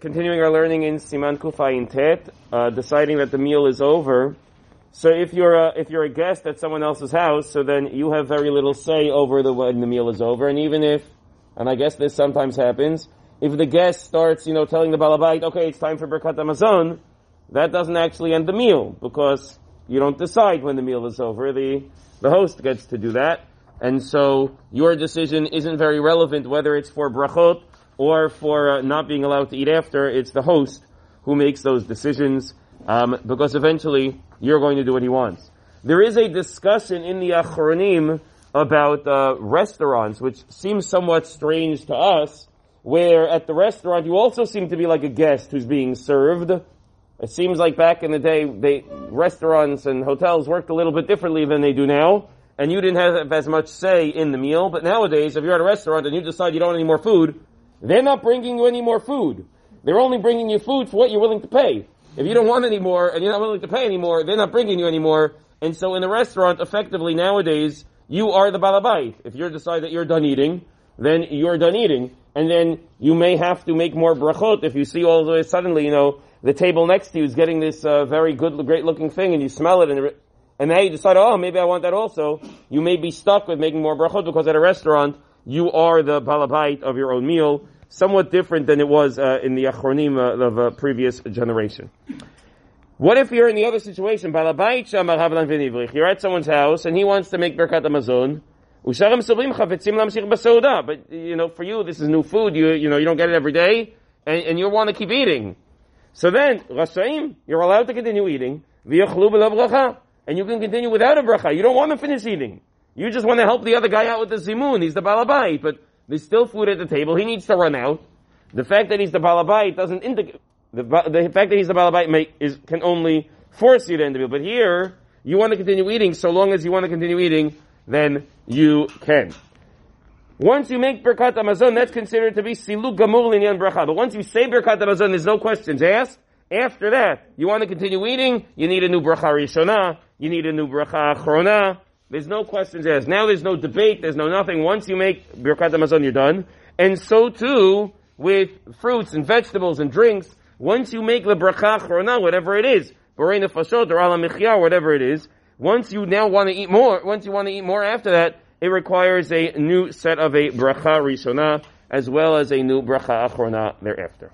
continuing our learning in Siman Kufayin Tet, uh, deciding that the meal is over. So if you're a, if you're a guest at someone else's house, so then you have very little say over the when the meal is over, and even if, and I guess this sometimes happens, if the guest starts, you know, telling the balabait, okay, it's time for Birkat Hamazon, that doesn't actually end the meal because you don't decide when the meal is over. The the host gets to do that, and so your decision isn't very relevant whether it's for brachot or for uh, not being allowed to eat after. It's the host who makes those decisions um, because eventually you're going to do what he wants. There is a discussion in the Achronim about uh, restaurants, which seems somewhat strange to us, where at the restaurant you also seem to be like a guest who's being served. It seems like back in the day, they, restaurants and hotels worked a little bit differently than they do now, and you didn't have as much say in the meal. But nowadays, if you're at a restaurant and you decide you don't want any more food, they're not bringing you any more food. They're only bringing you food for what you're willing to pay. If you don't want any more and you're not willing to pay anymore, they're not bringing you anymore. And so in a restaurant, effectively nowadays, you are the balabait. If you decide that you're done eating, then you're done eating. And then you may have to make more brachot if you see all the way suddenly, you know, the table next to you is getting this uh, very good, great looking thing and you smell it and, and now you decide, oh, maybe I want that also. You may be stuck with making more brachot because at a restaurant, you are the balabait of your own meal, somewhat different than it was uh, in the achronim uh, of a previous generation. What if you're in the other situation? You're at someone's house and he wants to make Birkat Hamazon. But, you know, for you, this is new food. You, you know, you don't get it every day and, and you want to keep eating. So then, you're allowed to continue eating. And you can continue without a bracha. You don't want to finish eating. You just want to help the other guy out with the zimun. He's the balabait, but there's still food at the table. He needs to run out. The fact that he's the balabait doesn't indicate, the, the fact that he's the balabait may, is, can only force you to end the meal. But here, you want to continue eating, so long as you want to continue eating, then you can. Once you make Birkat Hamazon, that's considered to be Silu Gamur Linyan Bracha. But once you say Birkat Hamazon, there's no questions asked. After that, you want to continue eating, you need a new Bracha Rishonah, you need a new Bracha Achrona, there's no questions asked. Now there's no debate. There's no nothing. Once you make Birkat Hamazon, you're done. And so too with fruits and vegetables and drinks. Once you make the bracha achrona, whatever it is, borei nefashot or ala whatever it is, once you now want to eat more, once you want to eat more after that, it requires a new set of a bracha rishona as well as a new bracha achrona thereafter.